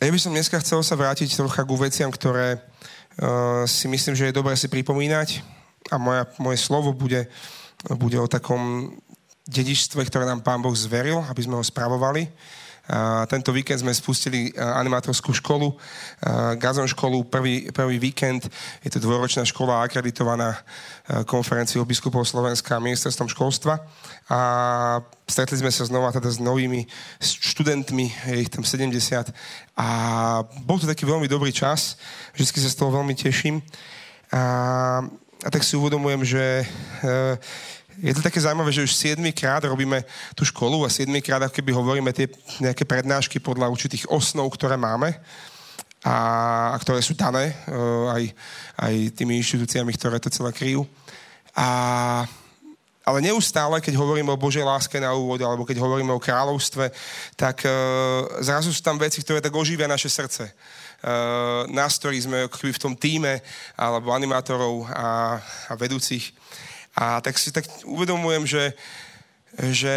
Ja by som dneska chcel sa vrátiť trocha ku veciam, ktoré uh, si myslím, že je dobré si pripomínať. A moja, moje slovo bude, bude o takom dedičstve, ktoré nám Pán Boh zveril, aby sme ho spravovali. Tento víkend sme spustili animátorskú školu, Gazon školu, prvý, prvý víkend. Je to dvoročná škola akreditovaná konferenciou biskupov Slovenska a ministerstvom školstva. A stretli sme sa znova teda s novými študentmi, je ich tam 70. A bol to taký veľmi dobrý čas, vždy sa z toho veľmi teším. A, a tak si uvedomujem, že je to také zaujímavé, že už 7 krát robíme tú školu a 7 krát ako keby hovoríme tie nejaké prednášky podľa určitých osnov, ktoré máme a, a ktoré sú dané uh, aj, aj tými inštitúciami, ktoré to celé kryjú. A, ale neustále, keď hovoríme o Božej láske na úvod, alebo keď hovoríme o kráľovstve, tak uh, zrazu sú tam veci, ktoré tak oživia naše srdce. Uh, nás, ktorí sme v tom týme, alebo animátorov a, a vedúcich. A tak si tak uvedomujem, že, že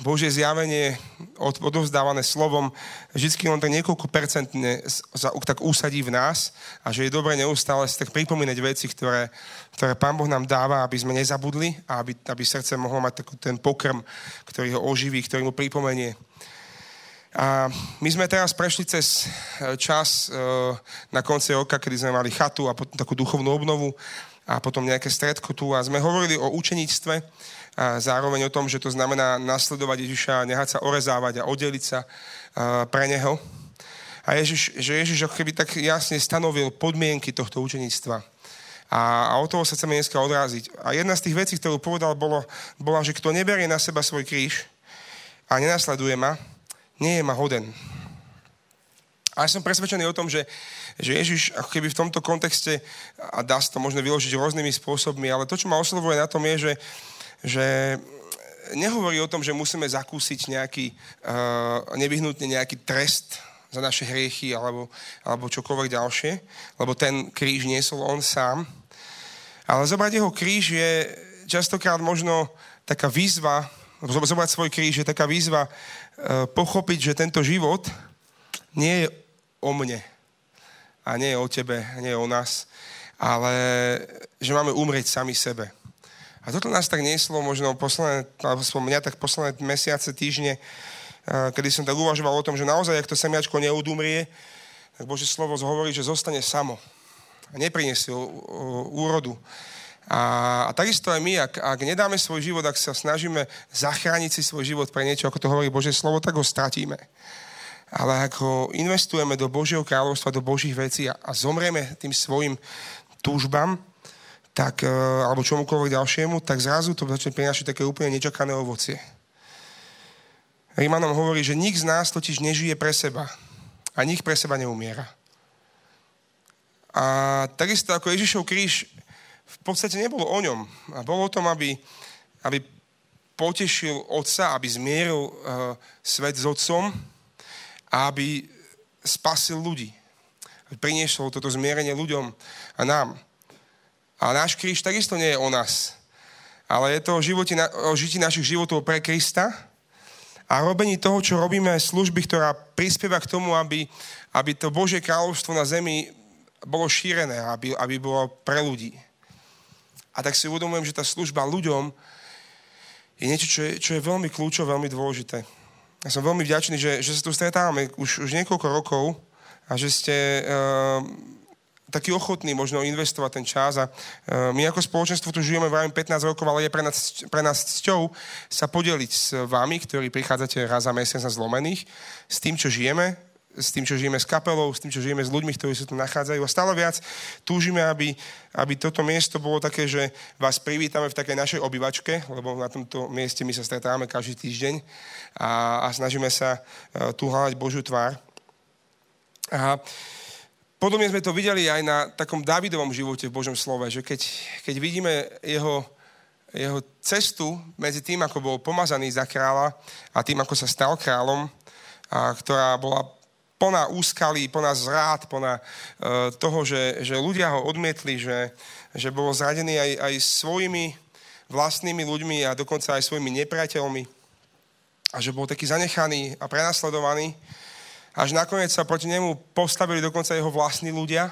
Božie zjavenie od, odovzdávané slovom vždy len tak niekoľko percentne sa, tak usadí v nás a že je dobre neustále si tak pripomínať veci, ktoré, ktoré Pán Boh nám dáva, aby sme nezabudli a aby, aby srdce mohlo mať taký ten pokrm, ktorý ho oživí, ktorý mu pripomenie. A my sme teraz prešli cez e, čas e, na konci roka, kedy sme mali chatu a potom takú duchovnú obnovu a potom nejaké stredko tu a sme hovorili o učeníctve a zároveň o tom, že to znamená nasledovať Ježiša, nehať sa orezávať a oddeliť sa pre Neho. A Ježiš, že Ježiš ako keby tak jasne stanovil podmienky tohto učeníctva. A, a o toho sa chceme dneska odráziť. A jedna z tých vecí, ktorú povedal, bolo, bola, že kto neberie na seba svoj kríž a nenasleduje ma, nie je ma hoden. A ja som presvedčený o tom, že, že Ježiš ako keby v tomto kontexte, a dá sa to možno vyložiť rôznymi spôsobmi, ale to, čo ma oslovuje na tom je, že, že nehovorí o tom, že musíme zakúsiť nejaký, uh, nevyhnutne nejaký trest za naše hriechy alebo, alebo čokoľvek ďalšie, lebo ten kríž niesol on sám. Ale zobrať jeho kríž je častokrát možno taká výzva, zobrať svoj kríž je taká výzva uh, pochopiť, že tento život nie je o mne. A nie o tebe, nie o nás. Ale že máme umrieť sami sebe. A toto nás tak nieslo možno posledné, alebo mňa tak posledné mesiace, týždne, kedy som tak uvažoval o tom, že naozaj, ak to semiačko neudumrie, tak Bože slovo hovorí, že zostane samo. A nepriniesie úrodu. A, a takisto aj my, ak, ak nedáme svoj život, ak sa snažíme zachrániť si svoj život pre niečo, ako to hovorí Bože slovo, tak ho stratíme ale ak ho investujeme do Božieho kráľovstva, do Božích vecí a, a zomrieme tým svojim túžbám, tak, e, alebo čomukoľvek ďalšiemu, tak zrazu to začne prinášať také úplne nečakané ovocie. Rímanom hovorí, že nik z nás totiž nežije pre seba a nik pre seba neumiera. A takisto ako Ježišov kríž v podstate nebolo o ňom. A bolo o tom, aby, aby potešil otca, aby zmieril uh, svet s otcom, a aby spasil ľudí. Aby priniesol toto zmierenie ľuďom a nám. A náš kríž takisto nie je o nás, ale je to o, živote, o žití našich životov pre Krista a robení toho, čo robíme, služby, ktorá prispieva k tomu, aby, aby to Božie kráľovstvo na zemi bolo šírené, aby, aby bolo pre ľudí. A tak si uvedomujem, že tá služba ľuďom je niečo, čo je, čo je veľmi kľúčové, veľmi dôležité. Ja som veľmi vďačný, že, že sa tu stretávame už, už niekoľko rokov a že ste uh, takí ochotní možno investovať ten čas a uh, my ako spoločenstvo tu žijeme vrajím 15 rokov, ale je pre nás, pre nás cťou sa podeliť s vami, ktorí prichádzate raz za mesiac na zlomených, s tým, čo žijeme, s tým, čo žijeme s kapelou, s tým, čo žijeme s ľuďmi, ktorí sa tu nachádzajú. A stále viac túžime, aby, aby toto miesto bolo také, že vás privítame v takej našej obývačke, lebo na tomto mieste my sa stretávame každý týždeň a, a snažíme sa uh, tu hľadať Božiu tvár. A podobne sme to videli aj na takom Davidovom živote v Božom slove, že keď, keď vidíme jeho, jeho cestu medzi tým, ako bol pomazaný za kráľa a tým, ako sa stal kráľom, a ktorá bola plná úskalí, plná zrád, plná uh, toho, že, že ľudia ho odmietli, že, že bol zradený aj, aj svojimi vlastnými ľuďmi a dokonca aj svojimi nepriateľmi a že bol taký zanechaný a prenasledovaný. Až nakoniec sa proti nemu postavili dokonca jeho vlastní ľudia,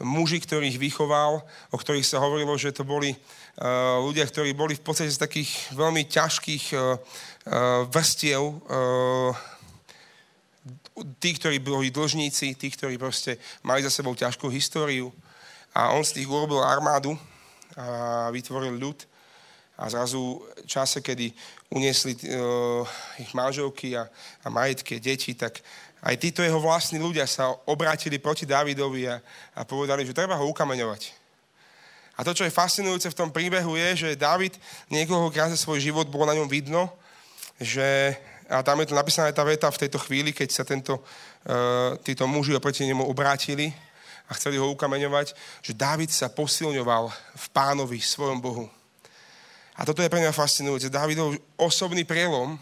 muži, ktorých vychoval, o ktorých sa hovorilo, že to boli uh, ľudia, ktorí boli v podstate z takých veľmi ťažkých uh, uh, vrstiev, tí, ktorí boli dlžníci, tí, ktorí proste mali za sebou ťažkú históriu. A on z tých urobil armádu a vytvoril ľud. A zrazu v čase, kedy uniesli uh, ich manželky a, a majetky, deti, tak aj títo jeho vlastní ľudia sa obrátili proti Dávidovi a, a povedali, že treba ho ukameňovať. A to, čo je fascinujúce v tom príbehu, je, že Dávid niekoľkokrát za svoj život bolo na ňom vidno, že, a tam je to napísaná tá veta v tejto chvíli, keď sa tento, uh, títo muži oproti nemu obrátili a chceli ho ukameňovať, že Dávid sa posilňoval v pánovi, svojom Bohu. A toto je pre mňa fascinujúce. Dávidov osobný prielom,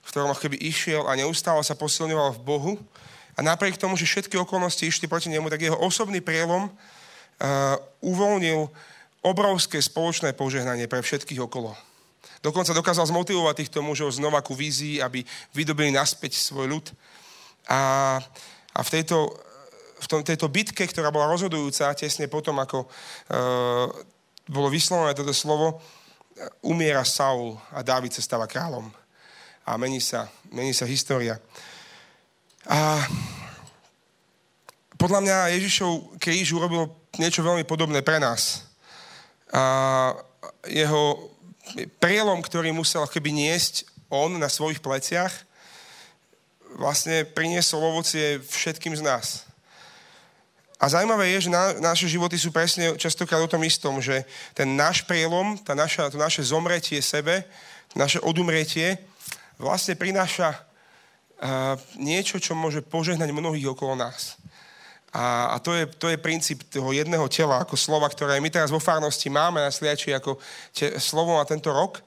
v ktorom keby išiel a neustále sa posilňoval v Bohu. A napriek tomu, že všetky okolnosti išli proti nemu, tak jeho osobný prielom uh, uvoľnil obrovské spoločné požehnanie pre všetkých okolo. Dokonca dokázal zmotivovať týchto mužov znova ku vízii, aby vydobili naspäť svoj ľud. A, a v tejto, v tom, tejto bitke, ktorá bola rozhodujúca, tesne potom, ako uh, bolo vyslovené toto slovo, umiera Saul a Dávid sa stáva kráľom. A mení sa, mení sa história. A podľa mňa Ježišov kríž urobil niečo veľmi podobné pre nás. A jeho prielom, ktorý musel keby niesť on na svojich pleciach, vlastne priniesol ovocie všetkým z nás. A zaujímavé je, že na, naše životy sú presne častokrát o tom istom, že ten náš prielom, tá naša, to naše zomretie sebe, naše odumretie vlastne prináša uh, niečo, čo môže požehnať mnohých okolo nás. A, a to, je, to je princíp toho jedného tela, ako slova, ktoré my teraz vo farnosti máme na sliači ako te, slovo na tento rok,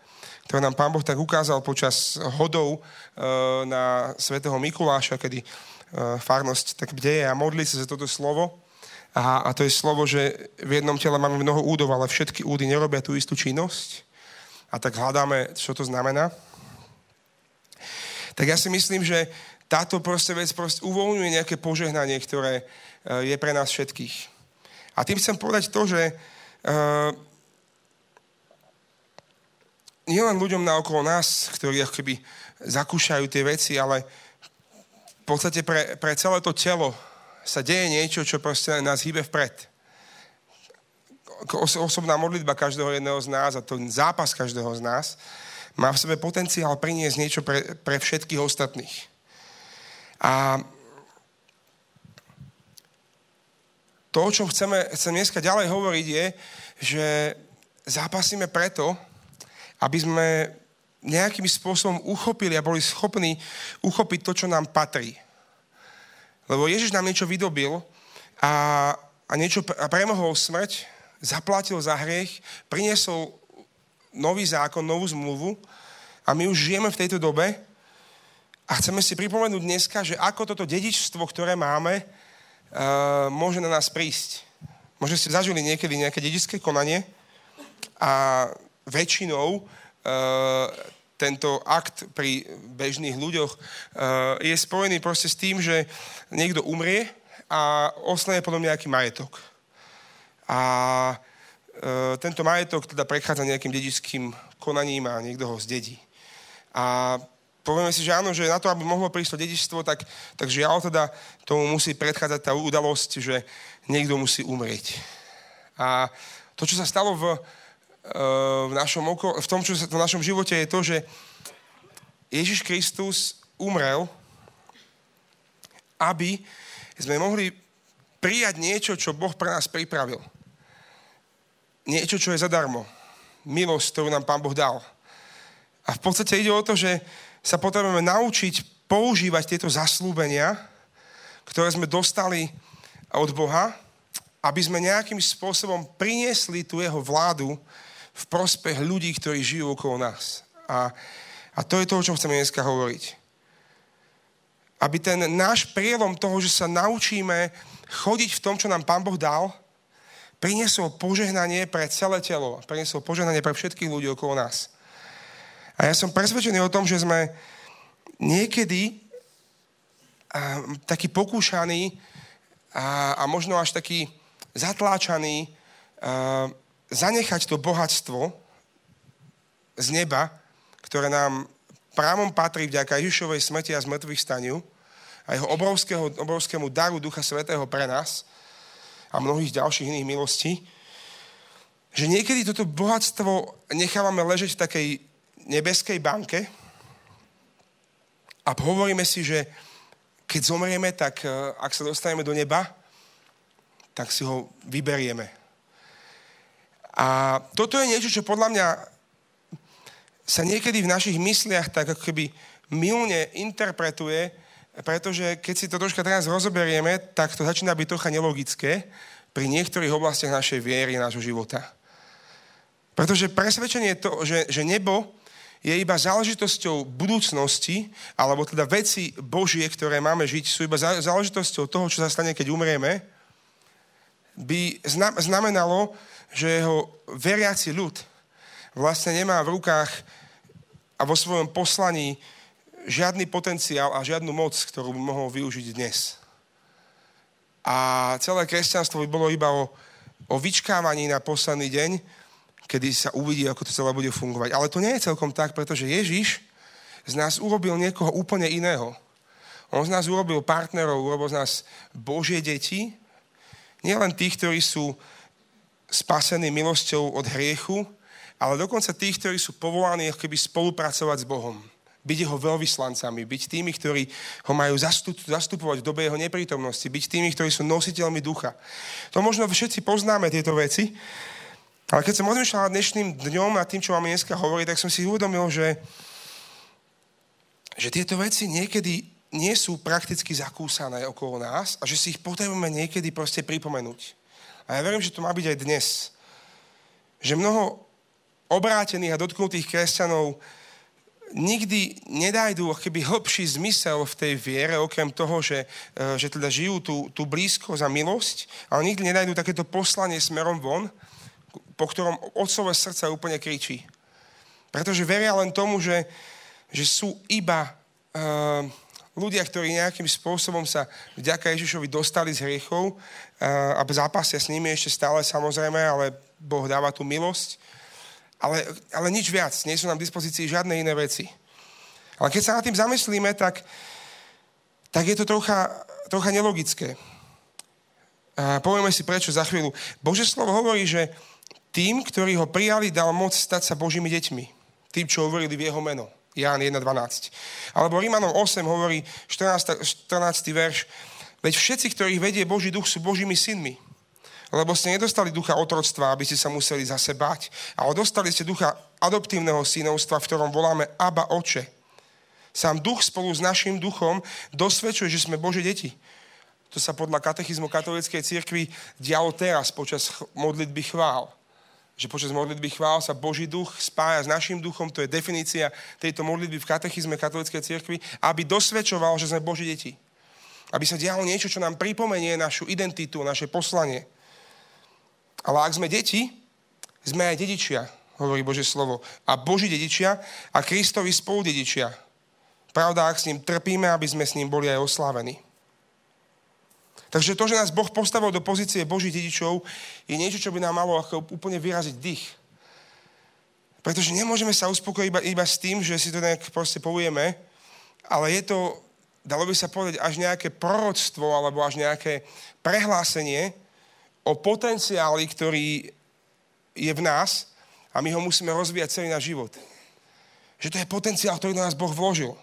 ktoré nám Pán Boh tak ukázal počas hodov uh, na svätého Mikuláša, kedy uh, farnosť tak bdeje a modlí sa za toto slovo. A, a to je slovo, že v jednom tele máme mnoho údov, ale všetky údy nerobia tú istú činnosť. A tak hľadáme, čo to znamená. Tak ja si myslím, že táto proste vec proste uvoľňuje nejaké požehnanie, ktoré je pre nás všetkých. A tým chcem povedať to, že uh, nielen ľuďom na okolo nás, ktorí akoby zakúšajú tie veci, ale v podstate pre, pre celé to telo sa deje niečo, čo proste nás hýbe vpred. Osobná modlitba každého jedného z nás a to zápas každého z nás má v sebe potenciál priniesť niečo pre, pre všetkých ostatných. A to, o čom chceme, chcem dneska ďalej hovoriť, je, že zápasíme preto, aby sme nejakým spôsobom uchopili a boli schopní uchopiť to, čo nám patrí. Lebo Ježiš nám niečo vydobil a, a, niečo, a premohol smrť, zaplatil za hriech, priniesol nový zákon, novú zmluvu a my už žijeme v tejto dobe a chceme si pripomenúť dneska, že ako toto dedičstvo, ktoré máme, môže na nás prísť. Možno ste zažili niekedy nejaké dedičské konanie a väčšinou uh, tento akt pri bežných ľuďoch uh, je spojený proste s tým, že niekto umrie a ostane potom nejaký majetok. A tento majetok teda prechádza nejakým dedičským konaním a niekto ho zdedí. A povieme si, že áno, že na to, aby mohlo prísť to dedičstvo, tak, tak žiaľ teda tomu musí predchádzať tá udalosť, že niekto musí umrieť. A to, čo sa stalo v, v, našom oko- v tom, čo sa v našom živote je to, že Ježiš Kristus umrel, aby sme mohli prijať niečo, čo Boh pre nás pripravil. Niečo, čo je zadarmo. Milosť, ktorú nám Pán Boh dal. A v podstate ide o to, že sa potrebujeme naučiť používať tieto zaslúbenia, ktoré sme dostali od Boha, aby sme nejakým spôsobom priniesli tú jeho vládu v prospech ľudí, ktorí žijú okolo nás. A, a to je to, o čom chceme dneska hovoriť. Aby ten náš prielom toho, že sa naučíme chodiť v tom, čo nám Pán Boh dal, priniesol požehnanie pre celé telo. Priniesol požehnanie pre všetkých ľudí okolo nás. A ja som presvedčený o tom, že sme niekedy taký pokúšaný a, a možno až taký zatláčaný a, zanechať to bohatstvo z neba, ktoré nám právom patrí vďaka Ježišovej smrti a zmrtvých staniu a jeho obrovského, obrovskému daru Ducha Svetého pre nás a mnohých ďalších iných milostí, že niekedy toto bohatstvo nechávame ležať v takej nebeskej banke a hovoríme si, že keď zomrieme, tak eh, ak sa dostaneme do neba, tak si ho vyberieme. A toto je niečo, čo podľa mňa sa niekedy v našich mysliach tak ako keby milne interpretuje, pretože keď si to troška teraz rozoberieme, tak to začína byť trocha nelogické pri niektorých oblastiach našej viery, nášho života. Pretože presvedčenie to, že, že nebo je iba záležitosťou budúcnosti, alebo teda veci Božie, ktoré máme žiť, sú iba záležitosťou toho, čo sa stane, keď umrieme, by znamenalo, že jeho veriaci ľud vlastne nemá v rukách a vo svojom poslaní žiadny potenciál a žiadnu moc, ktorú by mohol využiť dnes. A celé kresťanstvo by bolo iba o, o vyčkávaní na posledný deň, kedy sa uvidí, ako to celé bude fungovať. Ale to nie je celkom tak, pretože Ježiš z nás urobil niekoho úplne iného. On z nás urobil partnerov, urobil z nás Božie deti, nielen tých, ktorí sú spasení milosťou od hriechu, ale dokonca tých, ktorí sú povolaní ako keby spolupracovať s Bohom. Byť jeho veľvyslancami, byť tými, ktorí ho majú zastupovať v dobe jeho neprítomnosti, byť tými, ktorí sú nositeľmi ducha. To možno všetci poznáme tieto veci, ale keď som rozmýšľal nad dnešným dňom a tým, čo máme dneska hovoriť, tak som si uvedomil, že, že tieto veci niekedy nie sú prakticky zakúsané okolo nás a že si ich potrebujeme niekedy proste pripomenúť. A ja verím, že to má byť aj dnes. Že mnoho obrátených a dotknutých kresťanov nikdy nedajdu keby hlbší zmysel v tej viere, okrem toho, že, e, že teda žijú tú, tú blízko za milosť, ale nikdy nedajdu takéto poslanie smerom von, po ktorom otcové srdce úplne kričí. Pretože veria len tomu, že, že sú iba uh, ľudia, ktorí nejakým spôsobom sa vďaka Ježišovi dostali z hriechov uh, a zápasia s nimi ešte stále samozrejme, ale Boh dáva tú milosť. Ale, ale nič viac, nie sú nám v dispozícii žiadne iné veci. Ale keď sa nad tým zamyslíme, tak, tak je to trocha, trocha nelogické. A povieme si prečo za chvíľu. Bože slovo hovorí, že tým, ktorí ho prijali, dal moc stať sa Božími deťmi. Tým, čo hovorili v jeho meno. Ján 1.12. Alebo Rímanom 8 hovorí 14, 14. verš. Veď všetci, ktorých vedie Boží duch, sú Božími synmi. Lebo ste nedostali ducha otroctva, aby ste sa museli zase bať, ale dostali ste ducha adoptívneho synovstva, v ktorom voláme Aba Oče. Sám duch spolu s našim duchom dosvedčuje, že sme Bože deti. To sa podľa katechizmu katolíckej cirkvi dialo teraz počas modlitby chvál že počas modlitby chvál sa Boží duch spája s našim duchom, to je definícia tejto modlitby v katechizme katolíckej cirkvi, aby dosvedčoval, že sme Boží deti. Aby sa dialo niečo, čo nám pripomenie našu identitu, naše poslanie. Ale ak sme deti, sme aj dedičia, hovorí Božie slovo. A Boží dedičia a Kristovi spoludedičia. Pravda, ak s ním trpíme, aby sme s ním boli aj oslávení. Takže to, že nás Boh postavil do pozície Božích dedičov, je niečo, čo by nám malo ako úplne vyraziť dých. Pretože nemôžeme sa uspokojiť iba, iba s tým, že si to nejak proste povieme, ale je to, dalo by sa povedať, až nejaké proroctvo alebo až nejaké prehlásenie o potenciáli, ktorý je v nás a my ho musíme rozvíjať celý náš život. Že to je potenciál, ktorý do nás Boh vložil.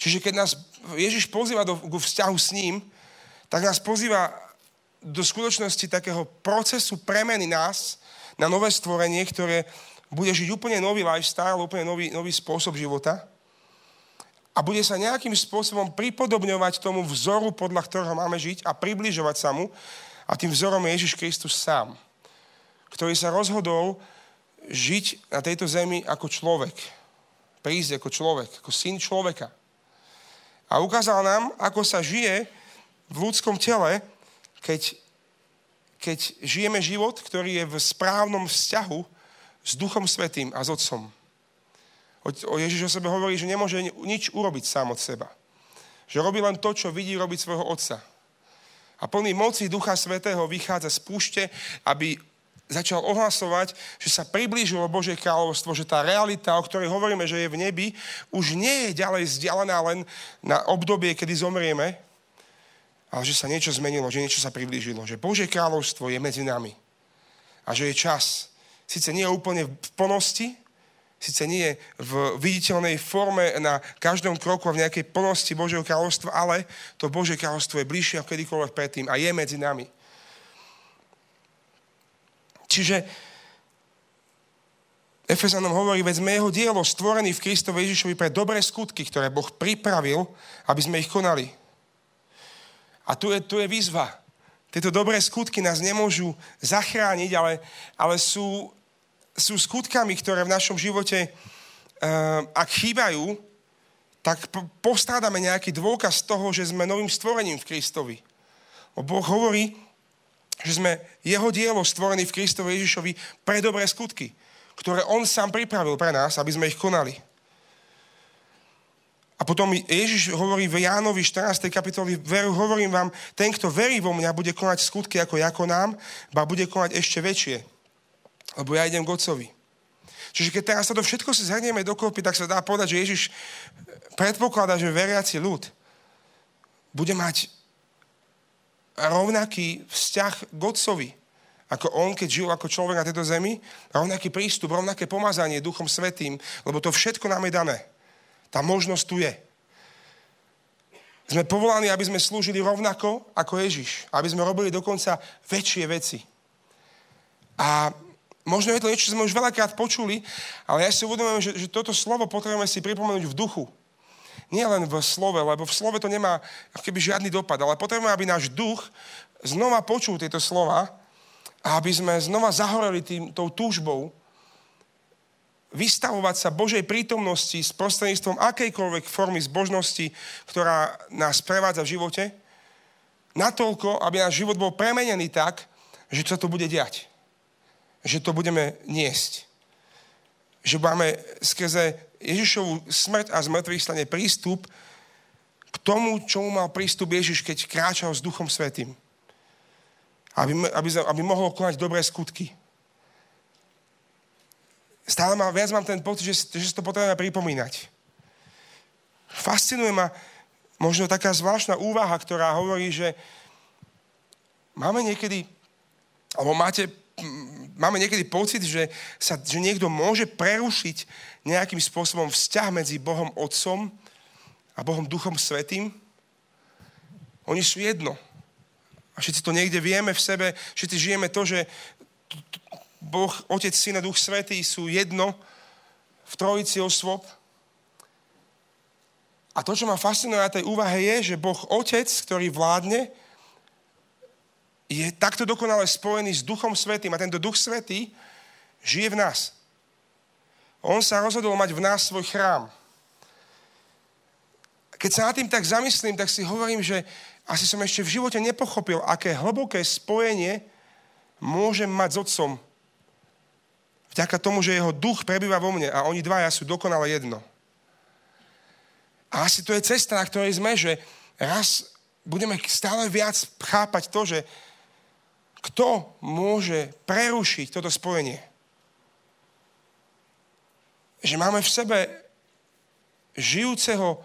Čiže keď nás Ježiš pozýva do, do vzťahu s ním, tak nás pozýva do skutočnosti takého procesu premeny nás na nové stvorenie, ktoré bude žiť úplne nový lifestyle, úplne nový, nový spôsob života a bude sa nejakým spôsobom pripodobňovať tomu vzoru, podľa ktorého máme žiť a približovať sa mu. A tým vzorom je Ježiš Kristus sám, ktorý sa rozhodol žiť na tejto zemi ako človek. Prísť ako človek, ako syn človeka. A ukázal nám, ako sa žije v ľudskom tele, keď, keď žijeme život, ktorý je v správnom vzťahu s Duchom Svetým a s Otcom. O Ježiš o sebe hovorí, že nemôže nič urobiť sám od seba. Že robí len to, čo vidí robiť svojho otca. A plný moci Ducha Svetého vychádza z púšte, aby začal ohlasovať, že sa priblížilo Božie kráľovstvo, že tá realita, o ktorej hovoríme, že je v nebi, už nie je ďalej vzdialená len na obdobie, kedy zomrieme, ale že sa niečo zmenilo, že niečo sa priblížilo, že Božie kráľovstvo je medzi nami a že je čas. Sice nie úplne v plnosti, síce nie v viditeľnej forme na každom kroku a v nejakej plnosti Božieho kráľovstva, ale to Božie kráľovstvo je bližšie ako kedykoľvek predtým a je medzi nami. Čiže Efezanom hovorí, veď sme jeho dielo stvorený v Kristovi Ježišovi pre dobré skutky, ktoré Boh pripravil, aby sme ich konali. A tu je, tu je výzva. Tieto dobré skutky nás nemôžu zachrániť, ale, ale sú, sú skutkami, ktoré v našom živote, uh, ak chýbajú, tak postrádame nejaký dôkaz toho, že sme novým stvorením v Kristovi. Boh hovorí, že sme jeho dielo stvorený v Kristovi Ježišovi pre dobré skutky, ktoré on sám pripravil pre nás, aby sme ich konali. A potom Ježiš hovorí v Jánovi 14. kapitoli, veru, hovorím vám, ten, kto verí vo mňa, bude konať skutky ako ja konám, ba bude konať ešte väčšie, lebo ja idem k Otcovi. Čiže keď teraz to všetko si zhrnieme dokopy, tak sa dá povedať, že Ježiš predpokladá, že veriaci ľud bude mať rovnaký vzťah k Otcovi, ako on, keď žil ako človek na tejto zemi, rovnaký prístup, rovnaké pomazanie Duchom Svetým, lebo to všetko nám je dané. Tá možnosť tu je. Sme povolaní, aby sme slúžili rovnako ako Ježiš. Aby sme robili dokonca väčšie veci. A možno je to niečo, čo sme už veľakrát počuli, ale ja si uvedomujem, že, že toto slovo potrebujeme si pripomenúť v duchu nie len v slove, lebo v slove to nemá keby žiadny dopad, ale potrebujeme, aby náš duch znova počul tieto slova a aby sme znova zahoreli tým, tou túžbou vystavovať sa Božej prítomnosti s prostredníctvom akejkoľvek formy zbožnosti, ktorá nás prevádza v živote, natoľko, aby náš život bol premenený tak, že sa to bude diať. Že to budeme niesť. Že máme skrze Ježišovú smrť a zmrtvých stane prístup k tomu, čomu mal prístup Ježiš, keď kráčal s Duchom Svetým. Aby, aby, aby mohol konať dobré skutky. Stále má, viac mám ten pocit, že, že si to potrebujeme pripomínať. Fascinuje ma možno taká zvláštna úvaha, ktorá hovorí, že máme niekedy, alebo máte máme niekedy pocit, že, sa, že niekto môže prerušiť nejakým spôsobom vzťah medzi Bohom Otcom a Bohom Duchom Svetým. Oni sú jedno. A všetci to niekde vieme v sebe, všetci žijeme to, že Boh, Otec, Syn a Duch Svetý sú jedno v trojici osôb. A to, čo ma fascinuje na tej úvahe, je, že Boh Otec, ktorý vládne, je takto dokonale spojený s Duchom Svetým a tento Duch Svetý žije v nás. On sa rozhodol mať v nás svoj chrám. Keď sa nad tým tak zamyslím, tak si hovorím, že asi som ešte v živote nepochopil, aké hlboké spojenie môžem mať s Otcom. Vďaka tomu, že jeho duch prebýva vo mne a oni dvaja sú dokonale jedno. A asi to je cesta, na ktorej sme, že raz budeme stále viac chápať to, že kto môže prerušiť toto spojenie? Že máme v sebe žijúceho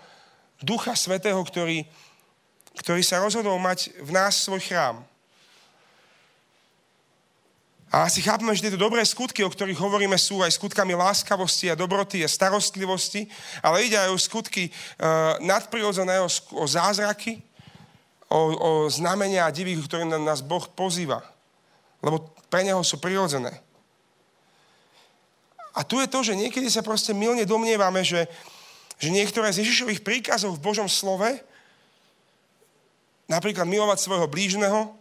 Ducha Svetého, ktorý, ktorý sa rozhodol mať v nás svoj chrám. A asi chápeme, že tieto dobré skutky, o ktorých hovoríme, sú aj skutkami láskavosti a dobroty a starostlivosti, ale ide aj o skutky uh, nadprirodzeného, o zázraky, o, o znamenia a divy, ktorým nás Boh pozýva. Lebo pre Neho sú prirodzené. A tu je to, že niekedy sa proste milne domnievame, že, že niektoré z Ježišových príkazov v Božom slove, napríklad milovať svojho blížneho, e,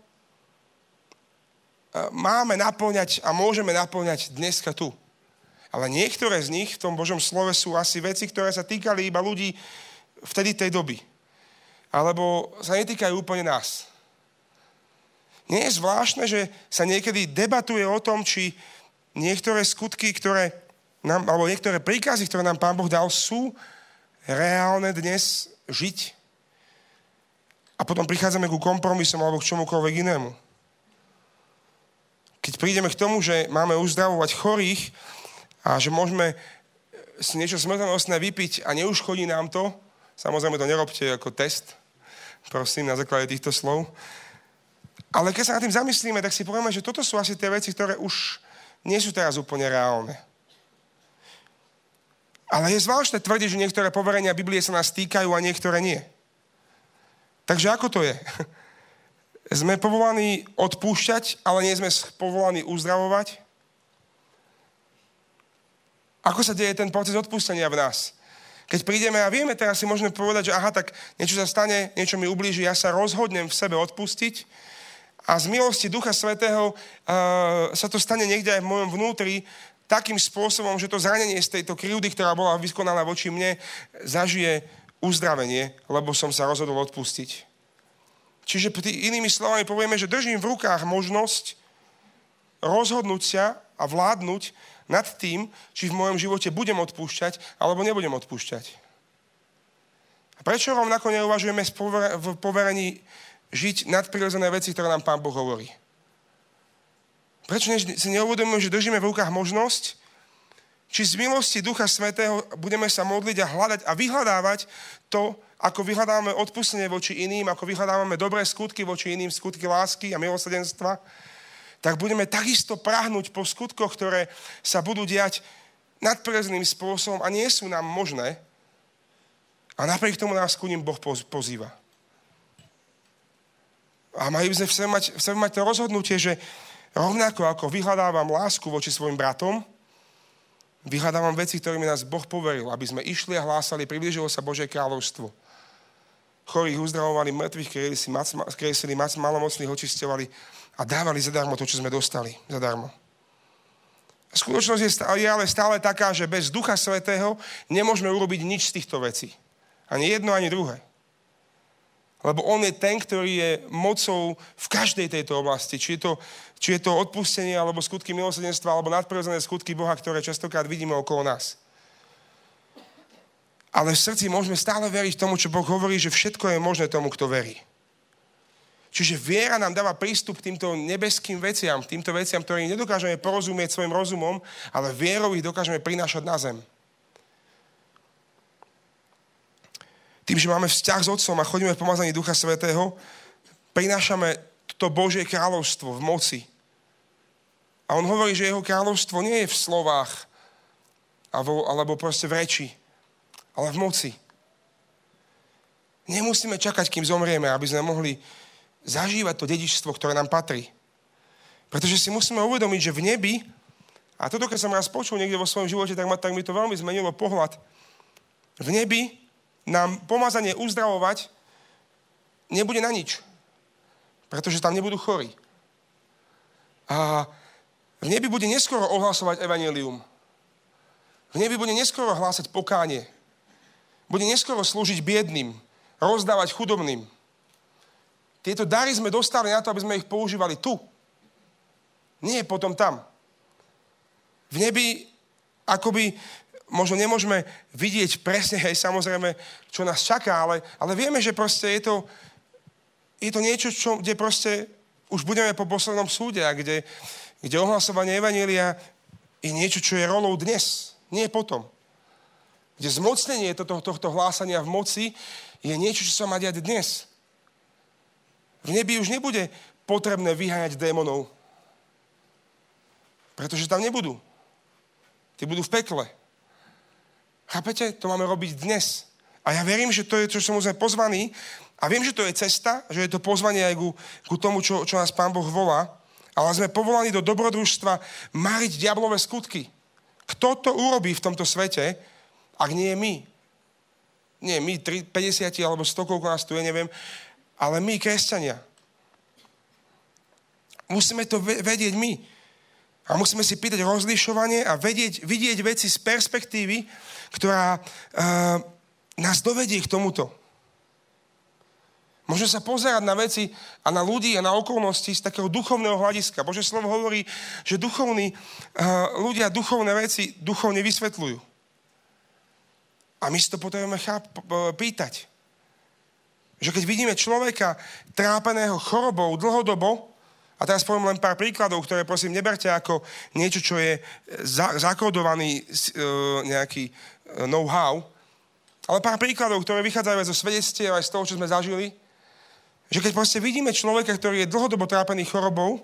máme naplňať a môžeme naplňať dneska tu. Ale niektoré z nich v tom Božom slove sú asi veci, ktoré sa týkali iba ľudí vtedy tej doby alebo sa netýkajú úplne nás. Nie je zvláštne, že sa niekedy debatuje o tom, či niektoré skutky, ktoré nám, alebo niektoré príkazy, ktoré nám Pán Boh dal, sú reálne dnes žiť. A potom prichádzame ku kompromisom alebo k čomukoľvek inému. Prídeme k tomu, že máme uzdravovať chorých a že môžeme si niečo smrtonosné vypiť a neuškodí nám to, samozrejme to nerobte ako test, prosím, na základe týchto slov. Ale keď sa nad tým zamyslíme, tak si povieme, že toto sú asi tie veci, ktoré už nie sú teraz úplne reálne. Ale je zvláštne tvrdiť, že niektoré poverenia Biblie sa nás týkajú a niektoré nie. Takže ako to je? Sme povolaní odpúšťať, ale nie sme povolaní uzdravovať? Ako sa deje ten proces odpustenia v nás? Keď prídeme a vieme, teraz si môžeme povedať, že aha, tak niečo sa stane, niečo mi ublíži, ja sa rozhodnem v sebe odpustiť a z milosti Ducha Svetého uh, sa to stane niekde aj v mojom vnútri takým spôsobom, že to zranenie z tejto krivdy, ktorá bola vykonaná voči mne, zažije uzdravenie, lebo som sa rozhodol odpustiť. Čiže inými slovami povieme, že držím v rukách možnosť rozhodnúť sa a vládnuť nad tým, či v mojom živote budem odpúšťať alebo nebudem odpúšťať. A prečo rovnako neuvažujeme v poverení žiť nadprirodzené veci, ktoré nám Pán Boh hovorí? Prečo si neuvedomujeme, že držíme v rukách možnosť, či z milosti Ducha Svetého budeme sa modliť a hľadať a vyhľadávať to, ako vyhľadávame odpustenie voči iným, ako vyhľadávame dobré skutky voči iným, skutky lásky a milosrdenstva, tak budeme takisto prahnúť po skutkoch, ktoré sa budú diať nadprirodzeným spôsobom a nie sú nám možné. A napriek tomu nás ku ním Boh pozýva. A mali sme v sebe mať, v sebe mať to rozhodnutie, že rovnako ako vyhľadávam lásku voči svojim bratom, vyhľadávam veci, ktorými nás Boh poveril, aby sme išli a hlásali, približilo sa Božie kráľovstvo chorých uzdravovali, mŕtvych kresili, malomocných očisťovali a dávali zadarmo to, čo sme dostali zadarmo. Skutočnosť je, je ale stále taká, že bez Ducha Svetého nemôžeme urobiť nič z týchto vecí. Ani jedno, ani druhé. Lebo On je ten, ktorý je mocou v každej tejto oblasti. Či je to, či je to odpustenie, alebo skutky milosrdenstva, alebo nadprirodzené skutky Boha, ktoré častokrát vidíme okolo nás ale v srdci môžeme stále veriť tomu, čo Boh hovorí, že všetko je možné tomu, kto verí. Čiže viera nám dáva prístup k týmto nebeským veciam, týmto veciam, ktorým nedokážeme porozumieť svojim rozumom, ale vierou ich dokážeme prinášať na zem. Tým, že máme vzťah s Otcom a chodíme v pomazaní Ducha Svetého, prinášame to Božie kráľovstvo v moci. A on hovorí, že jeho kráľovstvo nie je v slovách alebo proste v reči, ale v moci. Nemusíme čakať, kým zomrieme, aby sme mohli zažívať to dedičstvo, ktoré nám patrí. Pretože si musíme uvedomiť, že v nebi, a toto keď som raz počul niekde vo svojom živote, tak, ma, tak mi to veľmi zmenilo pohľad. V nebi nám pomazanie uzdravovať nebude na nič. Pretože tam nebudú chorí. A v nebi bude neskoro ohlasovať evanelium. V nebi bude neskoro hlásať pokánie bude neskoro slúžiť biedným, rozdávať chudobným. Tieto dary sme dostali na to, aby sme ich používali tu. Nie potom tam. V nebi akoby možno nemôžeme vidieť presne, hej, samozrejme, čo nás čaká, ale, ale vieme, že proste je to, je to niečo, čo, kde proste už budeme po poslednom súde a kde, kde ohlasovanie Evanielia je niečo, čo je rolou dnes, nie potom. Kde zmocnenie tohto, tohto hlásania v moci je niečo, čo sa má diať dnes. V nebi už nebude potrebné vyháňať démonov. Pretože tam nebudú. Tí budú v pekle. Chápete? To máme robiť dnes. A ja verím, že to je, čo som sme pozvaní. A viem, že to je cesta, že je to pozvanie aj ku, ku tomu, čo, čo nás Pán Boh volá. Ale sme povolaní do dobrodružstva mariť diablové skutky. Kto to urobí v tomto svete, ak nie my. Nie my, 50 alebo 100, koľko nás tu je, neviem. Ale my, kresťania. Musíme to vedieť my. A musíme si pýtať rozlišovanie a vedieť, vidieť veci z perspektívy, ktorá uh, nás dovedie k tomuto. Môžeme sa pozerať na veci a na ľudí a na okolnosti z takého duchovného hľadiska. Bože slovo hovorí, že duchovní, uh, ľudia duchovné veci duchovne vysvetľujú. A my si to potrebujeme cháp- pýtať. Že keď vidíme človeka trápeného chorobou dlhodobo, a teraz poviem len pár príkladov, ktoré prosím neberte ako niečo, čo je za, zakodovaný e, nejaký e, know-how, ale pár príkladov, ktoré vychádzajú aj zo svedectiev, aj z toho, čo sme zažili, že keď proste vidíme človeka, ktorý je dlhodobo trápený chorobou,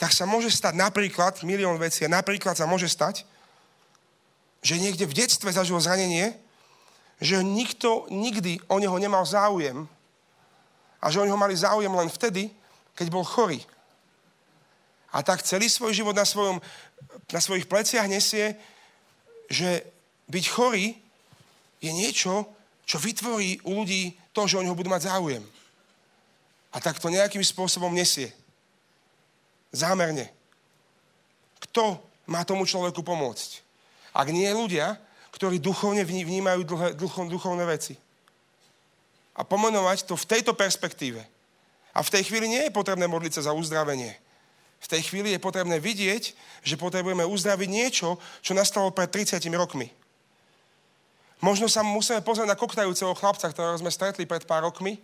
tak sa môže stať napríklad, milión vecí, napríklad sa môže stať, že niekde v detstve zažil zranenie, že nikto nikdy o neho nemal záujem a že o neho mali záujem len vtedy, keď bol chorý. A tak celý svoj život na, svojom, na svojich pleciach nesie, že byť chorý je niečo, čo vytvorí u ľudí to, že o neho budú mať záujem. A tak to nejakým spôsobom nesie. Zámerne. Kto má tomu človeku pomôcť? Ak nie ľudia, ktorí duchovne vnímajú duchovné veci. A pomenovať to v tejto perspektíve – a v tej chvíli nie je potrebné modliť sa za uzdravenie. V tej chvíli je potrebné vidieť, že potrebujeme uzdraviť niečo, čo nastalo pred 30 rokmi. Možno sa musíme pozrieť na koktajúceho chlapca, ktorého sme stretli pred pár rokmi.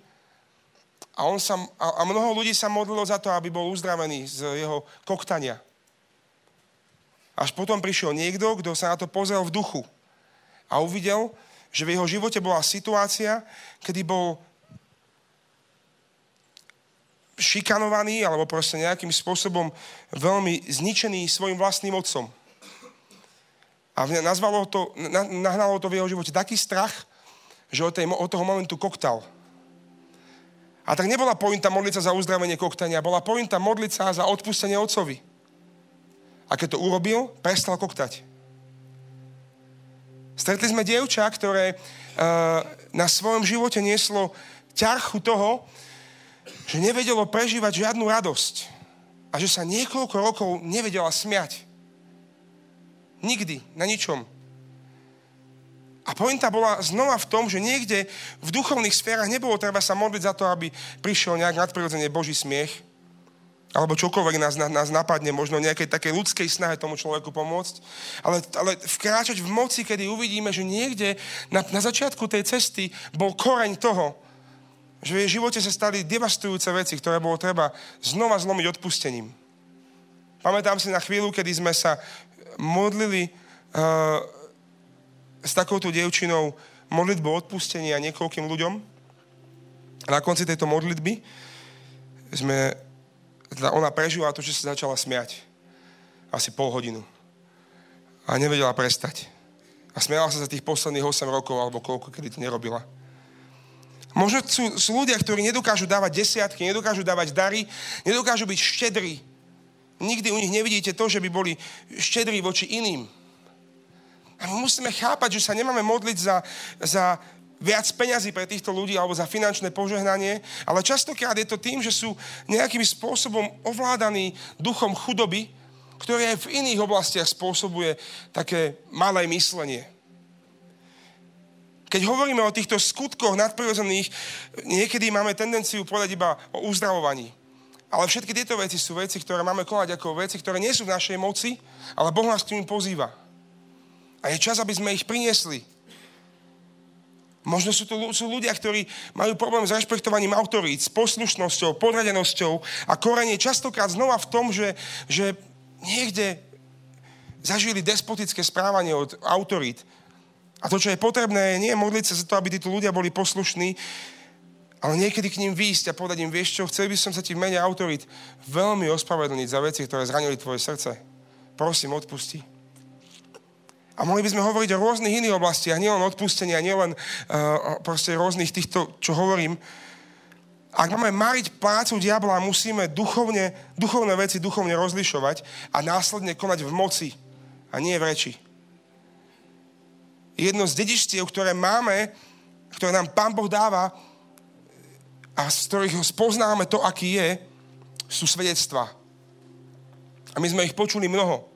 A, on sa, a, a mnoho ľudí sa modlilo za to, aby bol uzdravený z jeho koktania. Až potom prišiel niekto, kto sa na to pozrel v duchu a uvidel, že v jeho živote bola situácia, kedy bol šikanovaný alebo proste nejakým spôsobom veľmi zničený svojim vlastným otcom. A nazvalo to, nahnalo to v jeho živote taký strach, že od, tej, od toho momentu koktal. A tak nebola pointa modliť sa za uzdravenie koktania, bola pointa modliť sa za odpustenie otcovi. A keď to urobil, prestal koktať. Stretli sme dievča, ktoré uh, na svojom živote nieslo ťarchu toho, že nevedelo prežívať žiadnu radosť a že sa niekoľko rokov nevedela smiať. Nikdy, na ničom. A pointa bola znova v tom, že niekde v duchovných sférach nebolo treba sa modliť za to, aby prišiel nejak nadprirodzene Boží smiech, alebo čokoľvek nás, nás napadne, možno nejakej takej ľudskej snahe tomu človeku pomôcť, ale, ale vkráčať v moci, kedy uvidíme, že niekde na, na začiatku tej cesty bol koreň toho, že v jej živote sa stali devastujúce veci, ktoré bolo treba znova zlomiť odpustením. Pamätám si na chvíľu, kedy sme sa modlili uh, s takouto dievčinou modlitbu odpustenia niekoľkým ľuďom. Na konci tejto modlitby sme, teda ona prežila to, že sa začala smiať. Asi pol hodinu. A nevedela prestať. A smiala sa za tých posledných 8 rokov, alebo koľko, kedy to nerobila. Možno sú, sú ľudia, ktorí nedokážu dávať desiatky, nedokážu dávať dary, nedokážu byť štedrí. Nikdy u nich nevidíte to, že by boli štedrí voči iným. A my musíme chápať, že sa nemáme modliť za, za viac peňazí pre týchto ľudí alebo za finančné požehnanie, ale častokrát je to tým, že sú nejakým spôsobom ovládaní duchom chudoby, ktoré aj v iných oblastiach spôsobuje také malé myslenie. Keď hovoríme o týchto skutkoch nadprirodzených, niekedy máme tendenciu povedať iba o uzdravovaní. Ale všetky tieto veci sú veci, ktoré máme konať ako veci, ktoré nie sú v našej moci, ale Boh nás k tým pozýva. A je čas, aby sme ich priniesli. Možno sú to sú ľudia, ktorí majú problém s rešpektovaním autorít, s poslušnosťou, podradenosťou a korenie častokrát znova v tom, že, že niekde zažili despotické správanie od autorít. A to, čo je potrebné, nie je modliť sa za to, aby títo ľudia boli poslušní, ale niekedy k ním výjsť a povedať im, vieš čo, chcel by som sa ti v mene autorít veľmi ospravedlniť za veci, ktoré zranili tvoje srdce. Prosím, odpusti. A mohli by sme hovoriť o rôznych iných oblastiach, nielen odpustenia, nielen uh, proste rôznych týchto, čo hovorím. Ak máme mariť plácu diabla, musíme duchovne, duchovné veci duchovne rozlišovať a následne konať v moci a nie v reči jedno z dedičstiev, ktoré máme, ktoré nám Pán Boh dáva a z ktorých spoznáme to, aký je, sú svedectva. A my sme ich počuli mnoho.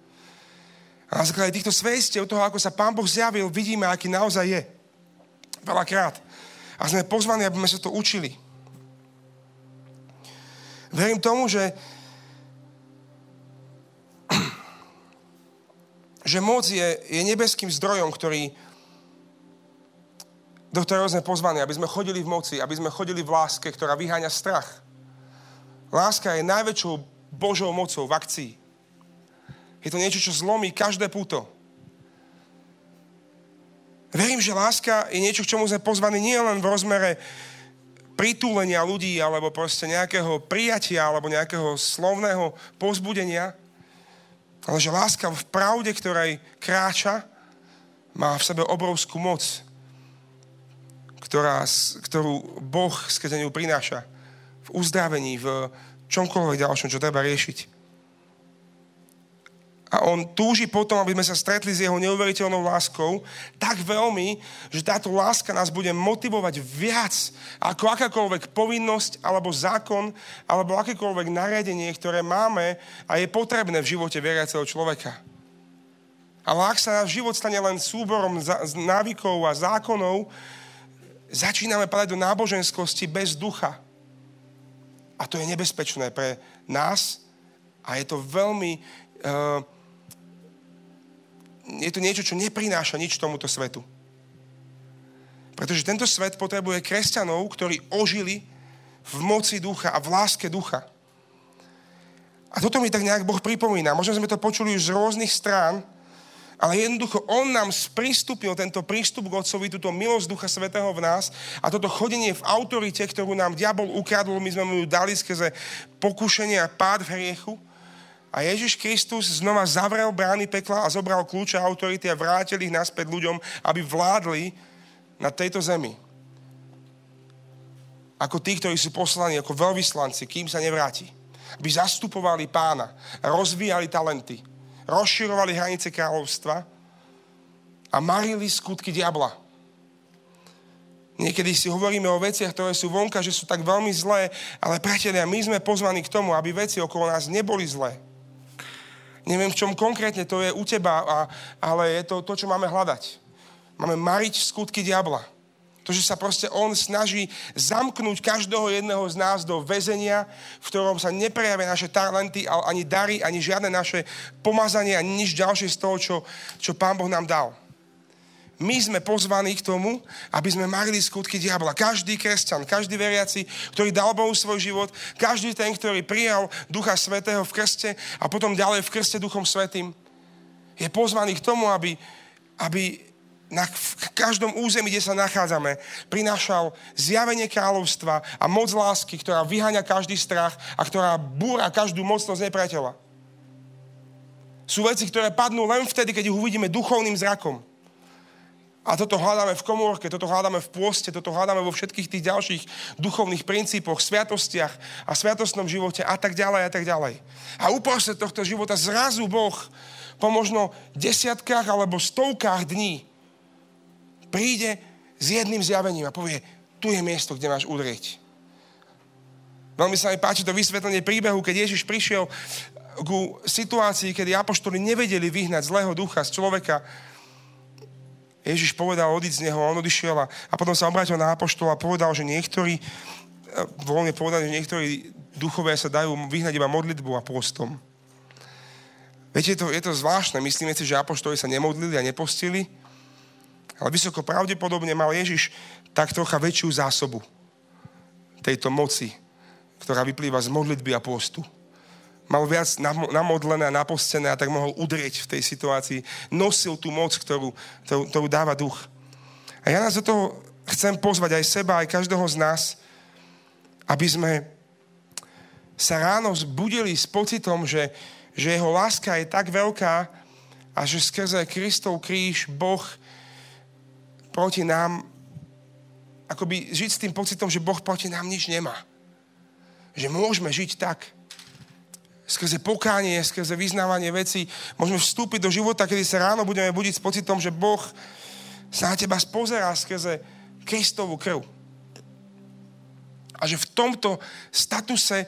A na základe týchto svedectiev, toho, ako sa Pán Boh zjavil, vidíme, aký naozaj je. Veľakrát. A sme pozvaní, aby sme sa to učili. Verím tomu, že že moc je, je nebeským zdrojom, ktorý, do ktorej sme pozvaní, aby sme chodili v moci, aby sme chodili v láske, ktorá vyháňa strach. Láska je najväčšou Božou mocou v akcii. Je to niečo, čo zlomí každé púto. Verím, že láska je niečo, k čomu sme pozvaní nie len v rozmere pritúlenia ľudí, alebo proste nejakého prijatia, alebo nejakého slovného pozbudenia, ale že láska v pravde, ktorej kráča, má v sebe obrovskú moc, ktorá, ktorú Boh skrze ňu prináša v uzdravení, v čomkoľvek ďalšom, čo treba riešiť. A on túži potom, aby sme sa stretli s jeho neuveriteľnou láskou tak veľmi, že táto láska nás bude motivovať viac ako akákoľvek povinnosť alebo zákon alebo akékoľvek nariadenie, ktoré máme a je potrebné v živote veriaceho človeka. Ale ak sa náš život stane len súborom návykov a zákonov, začíname padať do náboženskosti bez ducha. A to je nebezpečné pre nás a je to veľmi uh, je to niečo, čo neprináša nič tomuto svetu. Pretože tento svet potrebuje kresťanov, ktorí ožili v moci ducha a v láske ducha. A toto mi tak nejak Boh pripomína. Možno sme to počuli už z rôznych strán, ale jednoducho On nám sprístupnil tento prístup k Otcovi, túto milosť Ducha Svetého v nás a toto chodenie v autorite, ktorú nám diabol ukradol, my sme mu ju dali skrze pokušenie a pád v hriechu. A Ježiš Kristus znova zavrel brány pekla a zobral kľúče autority a vrátil ich naspäť ľuďom, aby vládli na tejto zemi. Ako tí, ktorí sú poslaní ako veľvyslanci, kým sa nevráti. Aby zastupovali pána, rozvíjali talenty, rozširovali hranice kráľovstva a marili skutky diabla. Niekedy si hovoríme o veciach, ktoré sú vonka, že sú tak veľmi zlé, ale priatelia, my sme pozvaní k tomu, aby veci okolo nás neboli zlé. Neviem, v čom konkrétne to je u teba, a, ale je to to, čo máme hľadať. Máme mariť skutky diabla. To, že sa proste on snaží zamknúť každého jedného z nás do väzenia, v ktorom sa neprejavia naše talenty, ani dary, ani žiadne naše pomazanie, ani nič ďalšie z toho, čo, čo Pán Boh nám dal. My sme pozvaní k tomu, aby sme marili skutky diabla. Každý kresťan, každý veriaci, ktorý dal Bohu svoj život, každý ten, ktorý prijal Ducha Svetého v krste a potom ďalej v krste Duchom Svetým, je pozvaný k tomu, aby, aby na každom území, kde sa nachádzame, prinášal zjavenie kráľovstva a moc lásky, ktorá vyháňa každý strach a ktorá búra každú mocnosť nepriateľa. Sú veci, ktoré padnú len vtedy, keď ich uvidíme duchovným zrakom. A toto hľadáme v komórke, toto hľadáme v pôste, toto hľadáme vo všetkých tých ďalších duchovných princípoch, sviatostiach a sviatostnom živote a tak ďalej a tak ďalej. A uprostred tohto života zrazu Boh po možno desiatkách alebo stovkách dní príde s jedným zjavením a povie, tu je miesto, kde máš udrieť. Veľmi sa mi páči to vysvetlenie príbehu, keď Ježiš prišiel ku situácii, kedy apoštoli nevedeli vyhnať zlého ducha z človeka, Ježiš povedal odísť z neho, on odišiel a, a potom sa obrátil na apoštol a povedal, že niektorí, e, voľne povedal, že niektorí duchovia sa dajú vyhnať iba modlitbu a postom. Viete, je to, je to zvláštne. Myslíme si, že apoštoli sa nemodlili a nepostili, ale vysoko pravdepodobne mal Ježiš tak trocha väčšiu zásobu tejto moci, ktorá vyplýva z modlitby a postu mal viac namodlené a napostené a tak mohol udrieť v tej situácii. Nosil tú moc, ktorú, ktorú, ktorú dáva duch. A ja nás do toho chcem pozvať aj seba, aj každého z nás, aby sme sa ráno zbudili s pocitom, že, že jeho láska je tak veľká a že skrze Kristov kríž Boh proti nám akoby žiť s tým pocitom, že Boh proti nám nič nemá. Že môžeme žiť tak, skrze pokánie, skrze vyznávanie vecí, môžeme vstúpiť do života, kedy sa ráno budeme budiť s pocitom, že Boh sa na teba spozerá skrze Kristovú krv. A že v tomto statuse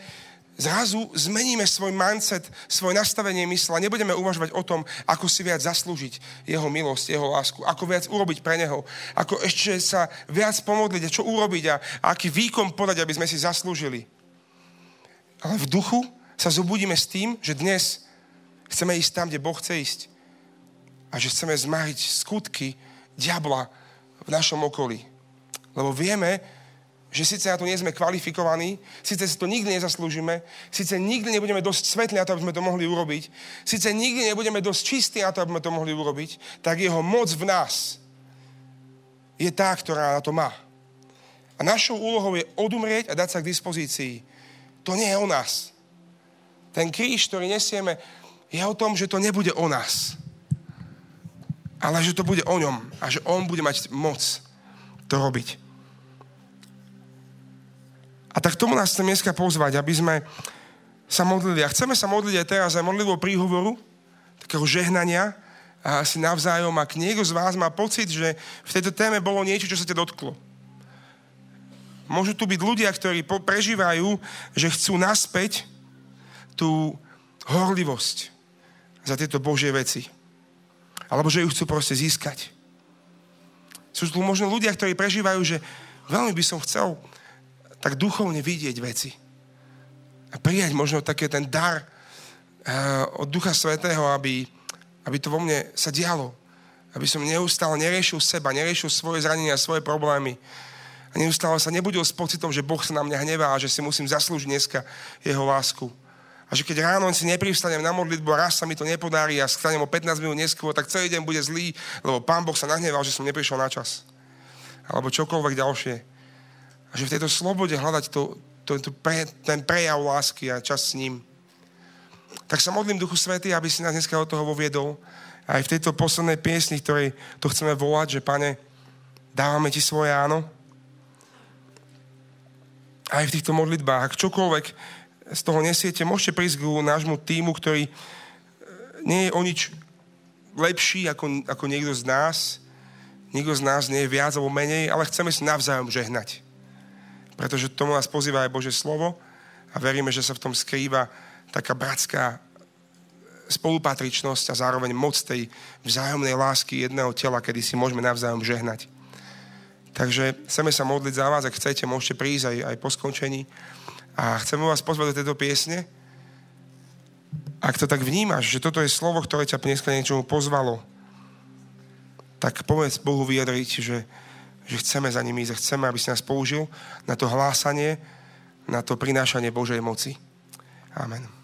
zrazu zmeníme svoj mindset, svoje nastavenie mysla. Nebudeme uvažovať o tom, ako si viac zaslúžiť jeho milosť, jeho lásku, ako viac urobiť pre neho, ako ešte sa viac pomodliť a čo urobiť a, a aký výkon podať, aby sme si zaslúžili. Ale v duchu sa zobudíme s tým, že dnes chceme ísť tam, kde Boh chce ísť. A že chceme zmariť skutky diabla v našom okolí. Lebo vieme, že síce na to nie sme kvalifikovaní, síce si to nikdy nezaslúžime, síce nikdy nebudeme dosť svetlí na to, aby sme to mohli urobiť, síce nikdy nebudeme dosť čistí na to, aby sme to mohli urobiť, tak jeho moc v nás je tá, ktorá na to má. A našou úlohou je odumrieť a dať sa k dispozícii. To nie je o nás. Ten kríž, ktorý nesieme, je o tom, že to nebude o nás. Ale že to bude o ňom a že on bude mať moc to robiť. A tak tomu nás chcem dneska pozvať, aby sme sa modlili. A chceme sa modliť aj teraz aj modlivou príhovoru, takého žehnania a si navzájom. Ak niekto z vás má pocit, že v tejto téme bolo niečo, čo sa te dotklo. Môžu tu byť ľudia, ktorí prežívajú, že chcú naspäť tú horlivosť za tieto Božie veci. Alebo že ju chcú proste získať. Sú tu možno ľudia, ktorí prežívajú, že veľmi by som chcel tak duchovne vidieť veci. A prijať možno také ten dar uh, od Ducha Svetého, aby, aby to vo mne sa dialo. Aby som neustále neriešil seba, neriešil svoje zranenia, svoje problémy. A neustále sa nebudil s pocitom, že Boh sa na mňa hnevá a že si musím zaslúžiť dneska jeho lásku. A že keď ráno si neprivstanem na modlitbu a raz sa mi to nepodarí a stanem o 15 minút neskôr, tak celý deň bude zlý, lebo Pán Boh sa nahneval, že som neprišiel na čas. Alebo čokoľvek ďalšie. A že v tejto slobode hľadať to, to, to pre, ten prejav lásky a čas s ním. Tak sa modlím Duchu Svety, aby si nás dneska od toho voviedol. Aj v tejto poslednej piesni, ktorej to chceme volať, že Pane, dávame Ti svoje áno. Aj v týchto modlitbách, čokoľvek z toho nesiete, môžete prísť k nášmu týmu, ktorý e, nie je o nič lepší ako, ako niekto z nás. Nikto z nás nie je viac alebo menej, ale chceme si navzájom žehnať pretože tomu nás pozýva aj Bože slovo a veríme, že sa v tom skrýva taká bratská spolupatričnosť a zároveň moc tej vzájomnej lásky jedného tela, kedy si môžeme navzájom žehnať. Takže chceme sa modliť za vás, ak chcete, môžete prísť aj, aj po skončení. A chceme vás pozvať do tejto piesne. Ak to tak vnímaš, že toto je slovo, ktoré ťa dneska niečomu pozvalo, tak povedz Bohu vyjadriť, že že chceme za nimi ísť, chceme, aby si nás použil na to hlásanie, na to prinášanie Božej moci. Amen.